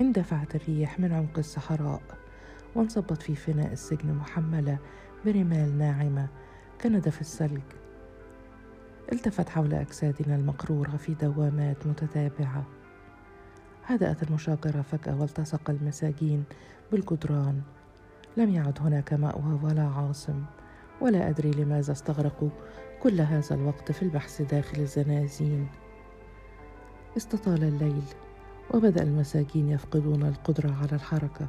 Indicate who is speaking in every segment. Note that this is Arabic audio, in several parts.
Speaker 1: اندفعت الريح من عمق الصحراء وانصبت في فناء السجن محملة برمال ناعمة كندف الثلج. التفت حول أجسادنا المقرورة في دوامات متتابعة. هدأت المشاجرة فجأة والتصق المساجين بالجدران. لم يعد هناك مأوى ولا عاصم ولا أدري لماذا استغرقوا كل هذا الوقت في البحث داخل الزنازين. استطال الليل. وبدأ المساجين يفقدون القدرة على الحركة.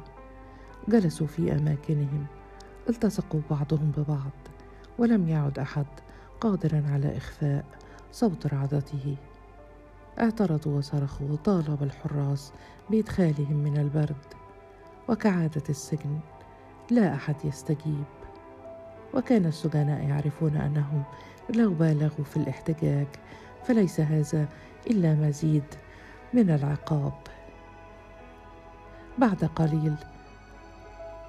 Speaker 1: جلسوا في أماكنهم. التصقوا بعضهم ببعض. ولم يعد أحد قادرا على إخفاء صوت رعدته. اعترضوا وصرخوا وطالب الحراس بإدخالهم من البرد. وكعادة السجن لا أحد يستجيب. وكان السجناء يعرفون أنهم لو بالغوا في الاحتجاج فليس هذا إلا مزيد من العقاب. بعد قليل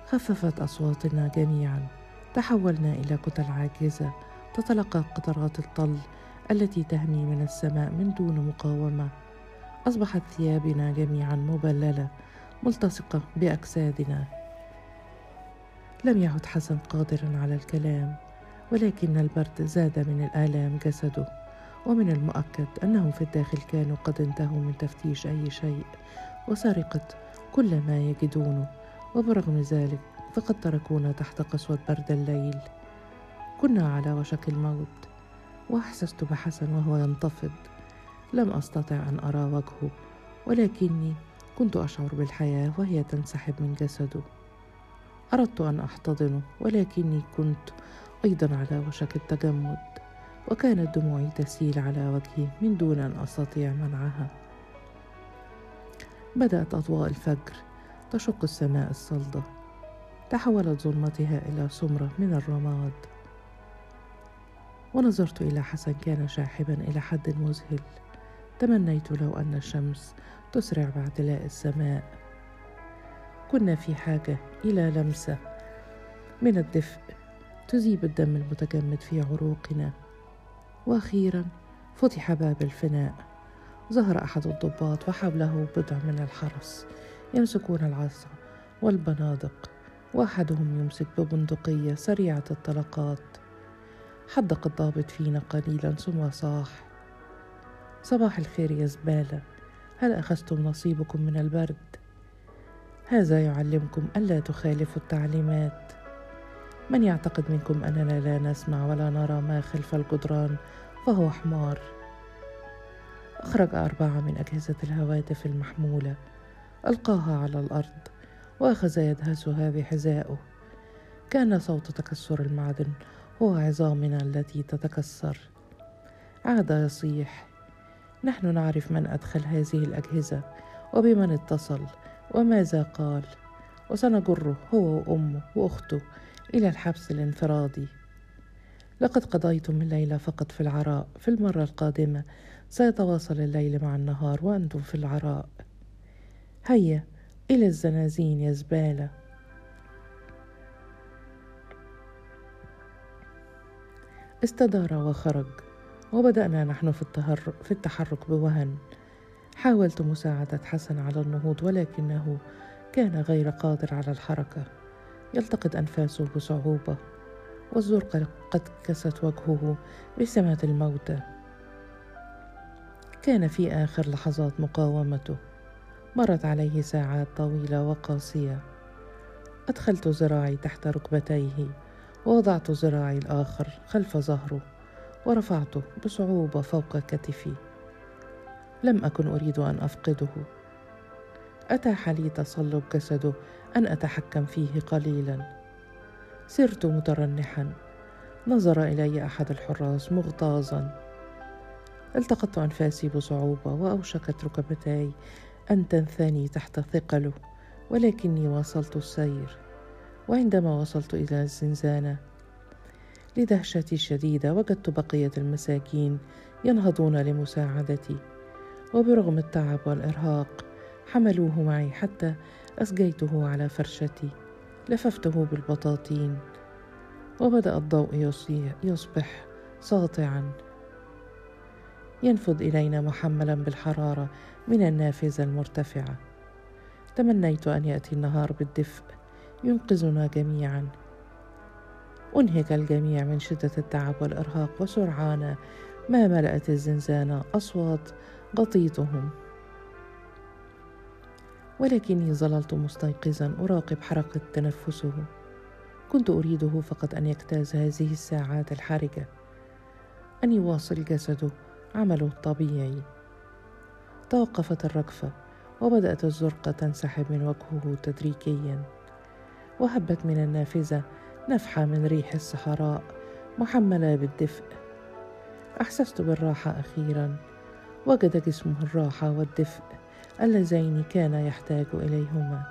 Speaker 1: خففت أصواتنا جميعا. تحولنا إلى كتل عاجزة تتلقى قطرات الطل التي تهمي من السماء من دون مقاومة. أصبحت ثيابنا جميعا مبللة ملتصقة بأجسادنا. لم يعد حسن قادرا على الكلام ولكن البرد زاد من الآلام جسده. ومن المؤكد أنهم في الداخل كانوا قد انتهوا من تفتيش أي شيء وسرقة كل ما يجدونه وبرغم ذلك فقد تركونا تحت قسوة برد الليل. كنا على وشك الموت وأحسست بحسن وهو ينتفض. لم أستطع أن أرى وجهه ولكني كنت أشعر بالحياة وهي تنسحب من جسده. أردت أن أحتضنه ولكني كنت أيضا على وشك التجمد. وكانت دموعي تسيل على وجهي من دون أن أستطيع منعها. بدأت أضواء الفجر تشق السماء الصلدة. تحولت ظلمتها إلى سمرة من الرماد. ونظرت إلى حسن كان شاحبا إلى حد مذهل. تمنيت لو أن الشمس تسرع باعتلاء السماء. كنا في حاجة إلى لمسة. من الدفء تذيب الدم المتجمد في عروقنا. وأخيرا فتح باب الفناء. ظهر أحد الضباط وحوله بضع من الحرس يمسكون العصا والبنادق وأحدهم يمسك ببندقية سريعة الطلقات. حدق الضابط فينا قليلا ثم صاح صباح الخير يا زبالة هل أخذتم نصيبكم من البرد؟ هذا يعلمكم ألا تخالفوا التعليمات. من يعتقد منكم أننا لا نسمع ولا نرى ما خلف الجدران فهو حمار. أخرج أربعة من أجهزة الهواتف المحمولة ألقاها على الأرض وأخذ يدهسها بحذائه كان صوت تكسر المعدن هو عظامنا التي تتكسر. عاد يصيح نحن نعرف من أدخل هذه الأجهزة وبمن اتصل وماذا قال؟ وسنجره هو وأمه وأخته إلى الحبس الانفرادي. لقد قضيتم الليل فقط في العراء. في المرة القادمة سيتواصل الليل مع النهار وأنتم في العراء. هيا إلى الزنازين يا زبالة. استدار وخرج. وبدأنا نحن في التحرك, في التحرك بوهن. حاولت مساعدة حسن على النهوض ولكنه كان غير قادر على الحركة. يلتقط أنفاسه بصعوبة والزرقة قد كست وجهه بسمات الموتى. كان في آخر لحظات مقاومته مرت عليه ساعات طويلة وقاسية. أدخلت ذراعي تحت ركبتيه ووضعت ذراعي الآخر خلف ظهره ورفعته بصعوبة فوق كتفي. لم أكن أريد أن أفقده. أتاح لي تصلب جسده أن أتحكم فيه قليلا. سرت مترنحا. نظر إلي أحد الحراس مغتاظا. التقطت أنفاسي بصعوبة وأوشكت ركبتاي أن تنثني تحت ثقله ولكني واصلت السير. وعندما وصلت إلى الزنزانة لدهشتي الشديدة وجدت بقية المساكين ينهضون لمساعدتي. وبرغم التعب والإرهاق حملوه معي حتى أسجيته على فرشتي لففته بالبطاطين وبدأ الضوء يصبح ساطعا. ينفض إلينا محملا بالحرارة من النافذة المرتفعة. تمنيت أن يأتي النهار بالدفء ينقذنا جميعا. أنهك الجميع من شدة التعب والإرهاق وسرعان ما ملأت الزنزانة أصوات غطيتهم. ولكني ظللت مستيقظا أراقب حركة تنفسه. كنت أريده فقط أن يجتاز هذه الساعات الحرجة. أن يواصل جسده عمله الطبيعي. توقفت الرجفة وبدأت الزرقة تنسحب من وجهه تدريجيا. وهبت من النافذة نفحة من ريح الصحراء محملة بالدفء. أحسست بالراحة أخيرا. وجد جسمه الراحة والدفء. اللذين كان يحتاج إليهما.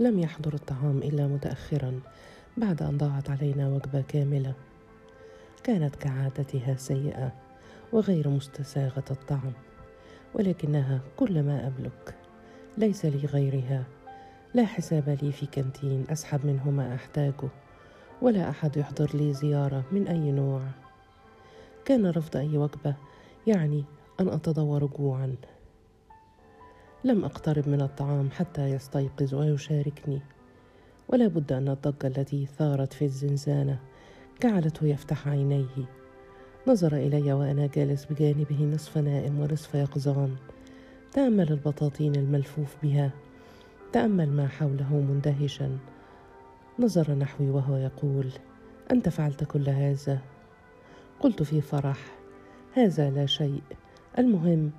Speaker 1: لم يحضر الطعام إلا متأخرا بعد أن ضاعت علينا وجبة كاملة. كانت كعادتها سيئة وغير مستساغة الطعم ولكنها كل ما أملك. ليس لي غيرها. لا حساب لي في كانتين أسحب منه ما أحتاجه. ولا أحد يحضر لي زيارة من أي نوع. كان رفض أي وجبة يعني أن أتدور جوعا. لم أقترب من الطعام حتى يستيقظ ويشاركني. ولا بد أن الضجة التي ثارت في الزنزانة جعلته يفتح عينيه. نظر إلي وأنا جالس بجانبه نصف نائم ونصف يقظان. تأمل البطاطين الملفوف بها. تأمل ما حوله مندهشا. نظر نحوي وهو يقول أنت فعلت كل هذا. قلت في فرح هذا لا شيء. المهم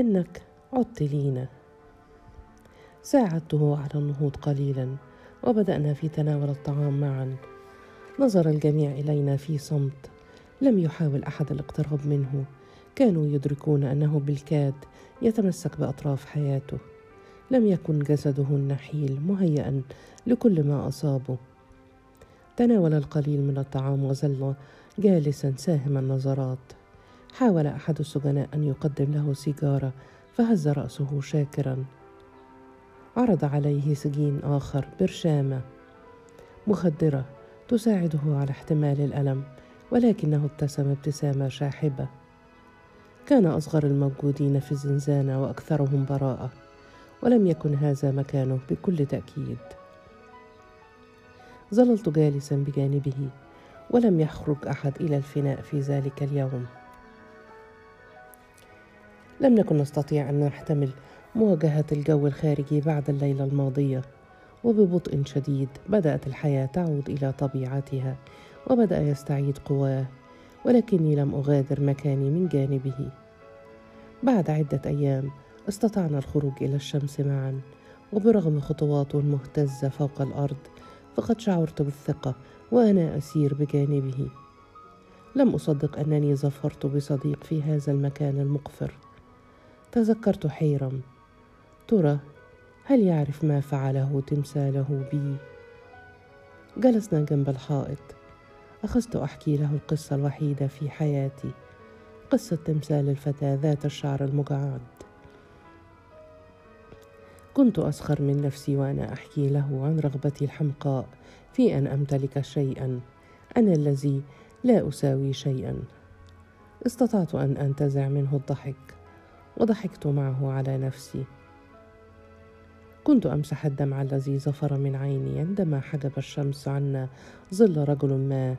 Speaker 1: إنك عدت لينا. ساعدته على النهوض قليلا وبدأنا في تناول الطعام معا. نظر الجميع إلينا في صمت. لم يحاول أحد الاقتراب منه. كانوا يدركون أنه بالكاد يتمسك بأطراف حياته. لم يكن جسده النحيل مهيئا لكل ما أصابه. تناول القليل من الطعام وظل جالسا ساهم النظرات. حاول أحد السجناء أن يقدم له سيجارة فهز رأسه شاكرا. عرض عليه سجين آخر برشامة. مخدرة تساعده على احتمال الألم ولكنه ابتسم ابتسامة شاحبة. كان أصغر الموجودين في الزنزانة وأكثرهم براءة. ولم يكن هذا مكانه بكل تأكيد. ظللت جالسا بجانبه ولم يخرج أحد إلى الفناء في ذلك اليوم. لم نكن نستطيع أن نحتمل مواجهة الجو الخارجي بعد الليلة الماضية وببطء شديد بدأت الحياة تعود إلى طبيعتها وبدأ يستعيد قواه ولكني لم أغادر مكاني من جانبه. بعد عدة أيام استطعنا الخروج إلى الشمس معا وبرغم خطواته المهتزة فوق الأرض فقد شعرت بالثقة وأنا أسير بجانبه. لم أصدق أنني ظفرت بصديق في هذا المكان المقفر. تذكرت حيرم ترى هل يعرف ما فعله تمثاله بي؟ جلسنا جنب الحائط. أخذت أحكي له القصة الوحيدة في حياتي قصة تمثال الفتاة ذات الشعر المجعد. كنت أسخر من نفسي وأنا أحكي له عن رغبتي الحمقاء في أن أمتلك شيئا. أنا الذي لا أساوي شيئا. استطعت أن أنتزع منه الضحك وضحكت معه على نفسي. كنت أمسح الدمع الذي زفر من عيني عندما حجب الشمس عنا ظل رجل ما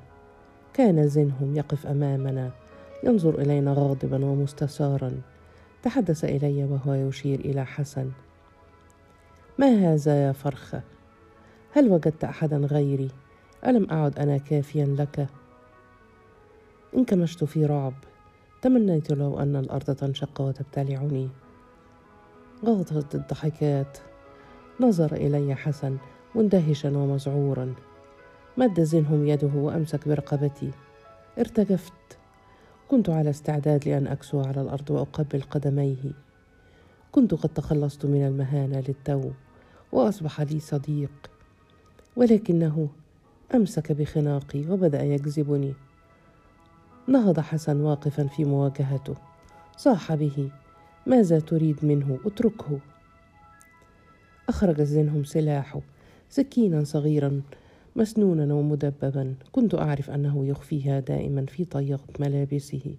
Speaker 1: كان زنهم يقف أمامنا ينظر إلينا غاضبا ومستثارا تحدث إلي وهو يشير إلى حسن. ما هذا يا فرخة؟ هل وجدت أحدا غيري؟ ألم أعد أنا كافيا لك؟ انكمشت في رعب تمنيت لو أن الأرض تنشق وتبتلعني. غضت الضحكات. نظر إلي حسن مندهشا ومذعورا. مد زنهم يده وأمسك برقبتي. ارتجفت كنت على استعداد لأن أكسو على الأرض وأقبل قدميه. كنت قد تخلصت من المهانة للتو. وأصبح لي صديق ولكنه أمسك بخناقي وبدأ يجذبني نهض حسن واقفا في مواجهته. صاح به ماذا تريد منه؟ اتركه. أخرج زينهم سلاحه سكينا صغيرا مسنونا ومدببا. كنت أعرف أنه يخفيها دائما في طيات ملابسه.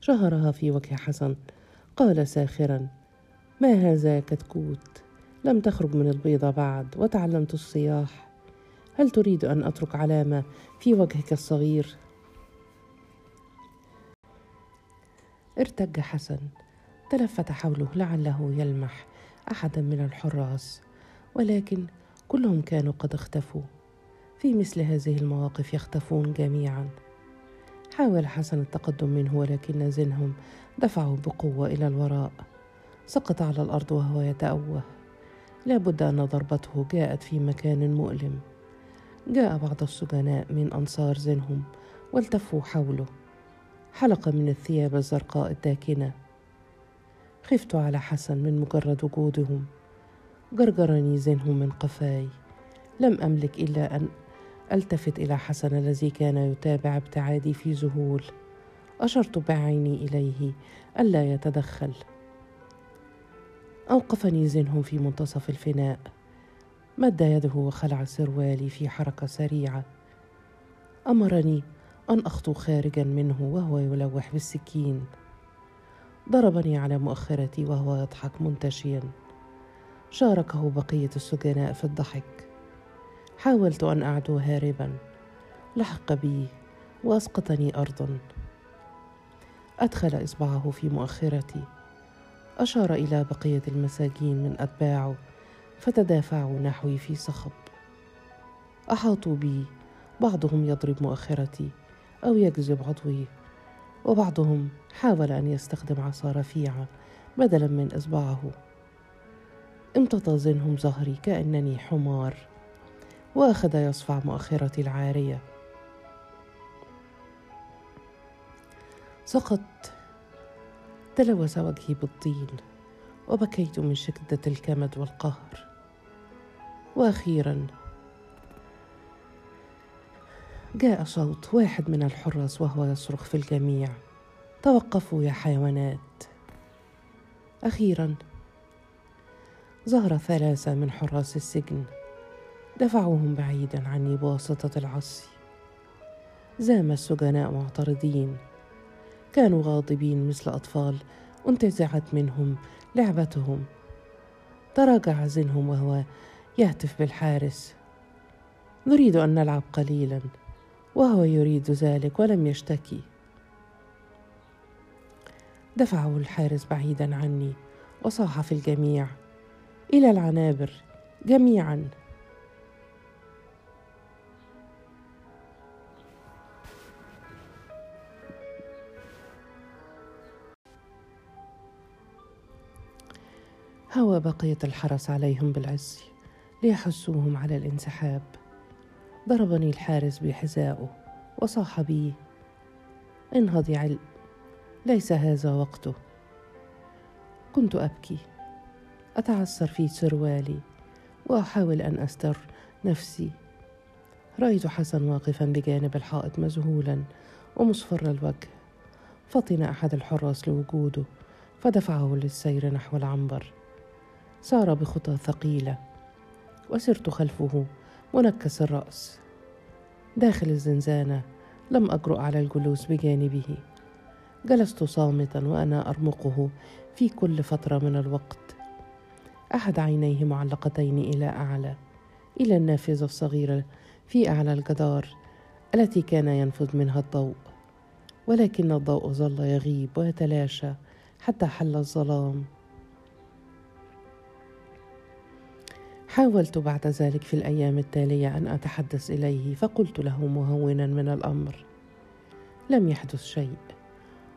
Speaker 1: شهرها في وجه حسن. قال ساخرا ما هذا كتكوت؟ لم تخرج من البيضة بعد وتعلمت الصياح. هل تريد أن أترك علامة في وجهك الصغير؟ ارتج حسن. تلفت حوله لعله يلمح أحدا من الحراس ولكن كلهم كانوا قد اختفوا. في مثل هذه المواقف يختفون جميعا. حاول حسن التقدم منه ولكن زنهم دفعه بقوة إلى الوراء. سقط على الأرض وهو يتأوه. لابد أن ضربته جاءت في مكان مؤلم. جاء بعض السجناء من أنصار زنهم والتفوا حوله. حلقة من الثياب الزرقاء الداكنة. خفت على حسن من مجرد وجودهم. جرجرني زنهم من قفاي. لم أملك إلا أن ألتفت إلى حسن الذي كان يتابع ابتعادي في ذهول. أشرت بعيني إليه ألا يتدخل. أوقفني زنهم في منتصف الفناء. مد يده وخلع سروالي في حركة سريعة. أمرني أن أخطو خارجا منه وهو يلوح بالسكين. ضربني على مؤخرتي وهو يضحك منتشيا. شاركه بقية السجناء في الضحك. حاولت أن أعدو هاربا. لحق بي وأسقطني ارضا. أدخل إصبعه في مؤخرتي. أشار إلى بقية المساجين من اتباعه فتدافعوا نحوي في صخب. أحاطوا بي بعضهم يضرب مؤخرتي أو يجذب عضوي وبعضهم حاول أن يستخدم عصا رفيعة بدلا من إصبعه. امتطى زنهم ظهري كأنني حمار وأخذ يصفع مؤخرتي العارية. سقط تلوث وجهي بالطين وبكيت من شدة الكمد والقهر. وأخيرا جاء صوت واحد من الحراس وهو يصرخ في الجميع توقفوا يا حيوانات. أخيرا ظهر ثلاثة من حراس السجن دفعوهم بعيدا عني بواسطة العصي. زام السجناء معترضين كانوا غاضبين مثل أطفال انتزعت منهم لعبتهم. تراجع زنهم وهو يهتف بالحارس. نريد أن نلعب قليلا وهو يريد ذلك ولم يشتكي. دفعه الحارس بعيدا عني وصاح في الجميع إلى العنابر جميعا. هوى بقية الحرس عليهم بالعز ليحسوهم على الانسحاب. ضربني الحارس بحذائه وصاح بي انهض يا علم ليس هذا وقته. كنت أبكي أتعثر في سروالي وأحاول أن أستر نفسي. رأيت حسن واقفا بجانب الحائط مذهولا ومصفر الوجه. فطن أحد الحراس لوجوده فدفعه للسير نحو العنبر. سار بخطى ثقيلة وسرت خلفه منكس الرأس. داخل الزنزانة لم اجرؤ على الجلوس بجانبه. جلست صامتا وأنا أرمقه في كل فترة من الوقت. أحد عينيه معلقتين إلى أعلى إلى النافذة الصغيرة في أعلى الجدار التي كان ينفذ منها الضوء. ولكن الضوء ظل يغيب ويتلاشى حتى حل الظلام. حاولت بعد ذلك في الأيام التالية أن أتحدث إليه فقلت له مهونا من الأمر لم يحدث شيء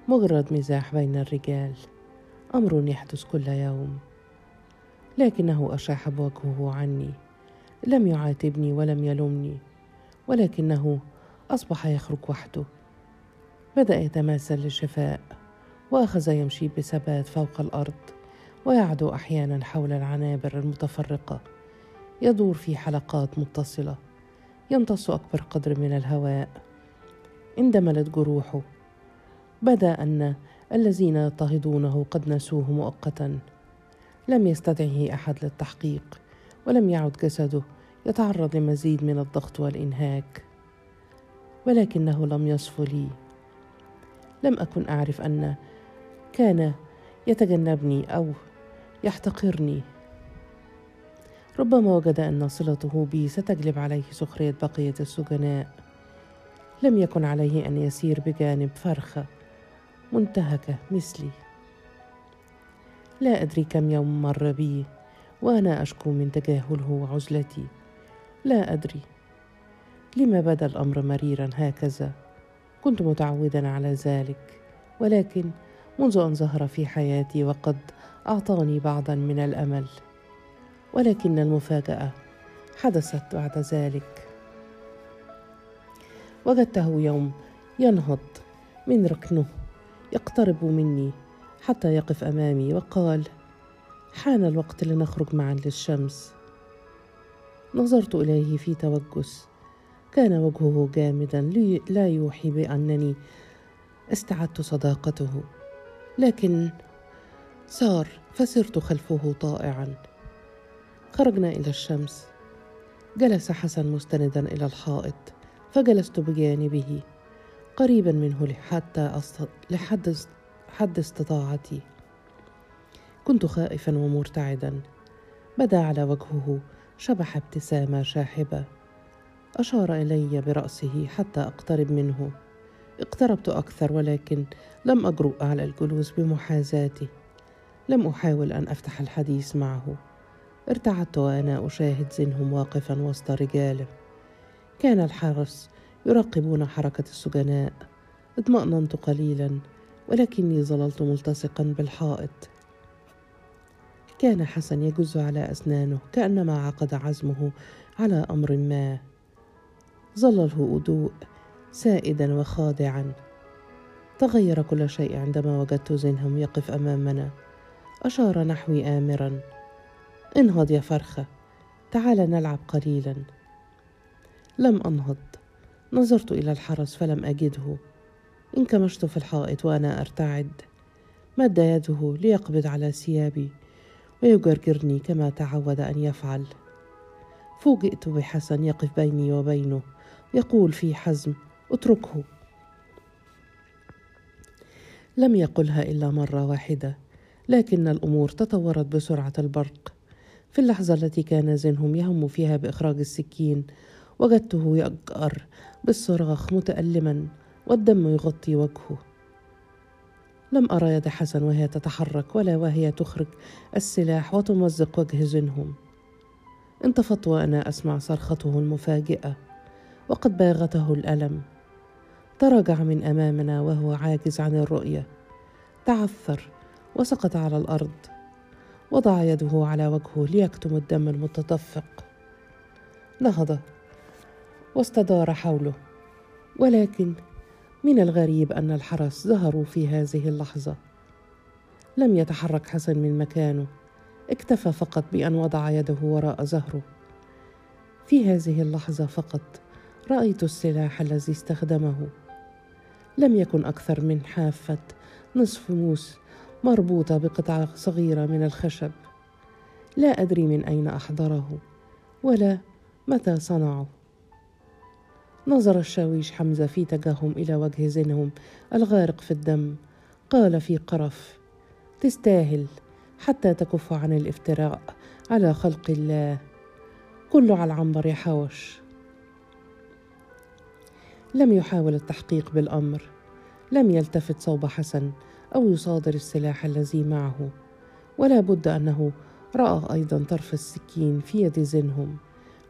Speaker 1: مجرد مزاح بين الرجال أمر يحدث كل يوم لكنه أشاح بوجهه عني لم يعاتبني ولم يلومني ولكنه أصبح يخرج وحده بدأ يتماثل للشفاء وأخذ يمشي بثبات فوق الأرض ويعدو أحيانا حول العنابر المتفرقة. يدور في حلقات متصلة. يمتص أكبر قدر من الهواء. اندملت جروحه بدأ أن الذين يضطهدونه قد نسوه مؤقتا. لم يستدعه أحد للتحقيق ولم يعد جسده يتعرض لمزيد من الضغط والإنهاك. ولكنه لم يصف لي. لم أكن أعرف أن كان يتجنبني أو يحتقرني. ربما وجد أن صلته بي ستجلب عليه سخرية بقية السجناء. لم يكن عليه أن يسير بجانب فرخة منتهكة مثلي. لا أدري كم يوم مر بي وأنا أشكو من تجاهله وعزلتي. لا أدري. لما بدا الأمر مريرا هكذا؟ كنت متعودا على ذلك ولكن منذ أن ظهر في حياتي وقد أعطاني بعضا من الأمل. ولكن المفاجأة حدثت بعد ذلك. وجدته يوم ينهض من ركنه يقترب مني حتى يقف أمامي وقال حان الوقت لنخرج معا للشمس. نظرت إليه في توجس. كان وجهه جامدا لا يوحي بأنني استعدت صداقته لكن سار فسرت خلفه طائعا. خرجنا إلى الشمس. جلس حسن مستندا إلى الحائط فجلست بجانبه. قريبا منه حتى أست... لحد حد استطاعتي. كنت خائفا ومرتعدا. بدا على وجهه شبح ابتسامة شاحبة. أشار إلي برأسه حتى أقترب منه. اقتربت أكثر ولكن لم أجرؤ على الجلوس بمحاذاته. لم أحاول أن أفتح الحديث معه. ارتعدت وأنا أشاهد زنهم واقفا وسط رجاله كان الحرس يراقبون حركة السجناء. اطمأننت قليلا ولكني ظللت ملتصقا بالحائط. كان حسن يجز على أسنانه كأنما عقد عزمه على أمر ما. ظل الهدوء سائدا وخاضعا. تغير كل شيء عندما وجدت زينهم يقف أمامنا. أشار نحوي آمرا. انهض يا فرخة تعال نلعب قليلا. لم أنهض نظرت إلى الحرس فلم أجده. انكمشت في الحائط وأنا أرتعد مد يده ليقبض على ثيابي ويجرجرني كما تعود أن يفعل. فوجئت بحسن يقف بيني وبينه يقول في حزم اتركه. لم يقلها إلا مرة واحدة لكن الأمور تطورت بسرعة البرق. في اللحظة التي كان زنهم يهم فيها بإخراج السكين وجدته يجأر بالصراخ متألما والدم يغطي وجهه. لم أرى يد حسن وهي تتحرك ولا وهي تخرج السلاح وتمزق وجه زنهم انتفضت وأنا أسمع صرخته المفاجئة وقد باغته الألم. تراجع من أمامنا وهو عاجز عن الرؤية. تعثر وسقط على الأرض. وضع يده على وجهه ليكتم الدم المتدفق نهض واستدار حوله. ولكن من الغريب أن الحرس ظهروا في هذه اللحظة. لم يتحرك حسن من مكانه. اكتفى فقط بأن وضع يده وراء ظهره في هذه اللحظة فقط رأيت السلاح الذي استخدمه. لم يكن أكثر من حافة نصف موس مربوطة بقطعه صغيرة من الخشب. لا أدري من أين أحضره ولا متى صنعه. نظر الشاويش حمزة في تجاههم إلى وجه زينهم الغارق في الدم. قال في قرف تستاهل حتى تكف عن الافتراء على خلق الله. كله على العنبر يا حوش. لم يحاول التحقيق بالأمر. لم يلتفت صوب حسن. أو يصادر السلاح الذي معه. ولا بد أنه رأى أيضا طرف السكين في يد زينهم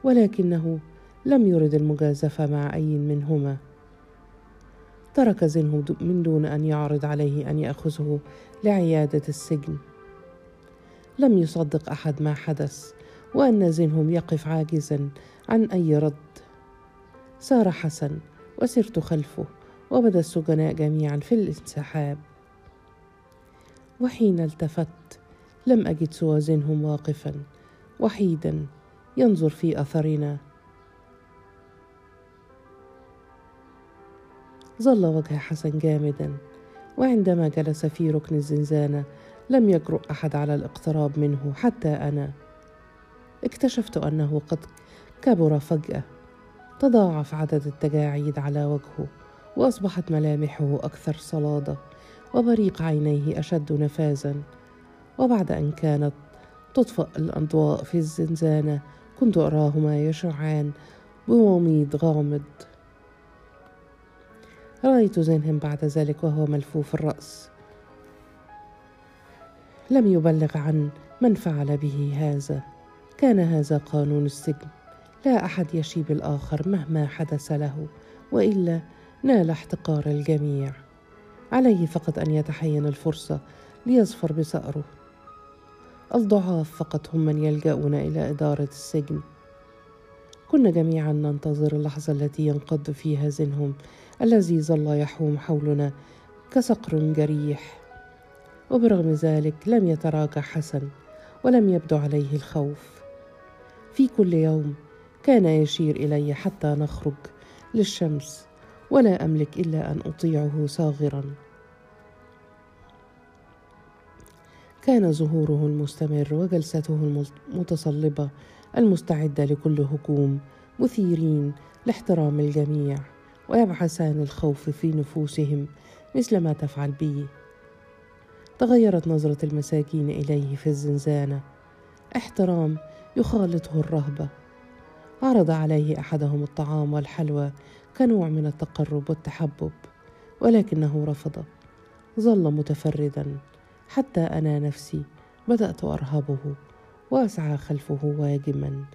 Speaker 1: ولكنه لم يرد المجازفة مع أي منهما. ترك زنه من دون أن يعرض عليه أن يأخذه لعيادة السجن. لم يصدق أحد ما حدث وأن زنهم يقف عاجزا عن أي رد. سار حسن وسرت خلفه وبدأ السجناء جميعا في الانسحاب. وحين التفت لم أجد سوى زنهم واقفا وحيدا ينظر في أثرنا. ظل وجه حسن جامدا وعندما جلس في ركن الزنزانة لم يجرؤ أحد على الاقتراب منه حتى أنا. اكتشفت أنه قد كبر فجأة تضاعف عدد التجاعيد على وجهه وأصبحت ملامحه أكثر صلاده وبريق عينيه أشد نفاذا. وبعد أن كانت تطفأ الأضواء في الزنزانة كنت أراهما يشعان بوميض غامض. رأيت زينهم بعد ذلك وهو ملفوف الرأس. لم يبلغ عن من فعل به هذا. كان هذا قانون السجن. لا أحد يشيب الآخر مهما حدث له وإلا نال احتقار الجميع. عليه فقط أن يتحين الفرصة ليظفر بثأره الضعاف فقط هم من يلجأون إلى إدارة السجن. كنا جميعا ننتظر اللحظة التي ينقض فيها زنهم. الذي ظل يحوم حولنا كصقر جريح. وبرغم ذلك لم يتراجع حسن ولم يبدو عليه الخوف. في كل يوم كان يشير إلي حتى نخرج للشمس. ولا أملك إلا أن أطيعه صاغرا. كان ظهوره المستمر وجلسته المتصلبه المستعدة لكل هجوم مثيرين لاحترام الجميع ويبعثان الخوف في نفوسهم مثل ما تفعل بي تغيرت نظرة المساكين إليه في الزنزانة. احترام يخالطه الرهبة. عرض عليه أحدهم الطعام والحلوى كنوع من التقرب والتحبب ولكنه رفض. ظل متفردا حتى أنا نفسي بدأت أرهبه وأسعى خلفه واجما.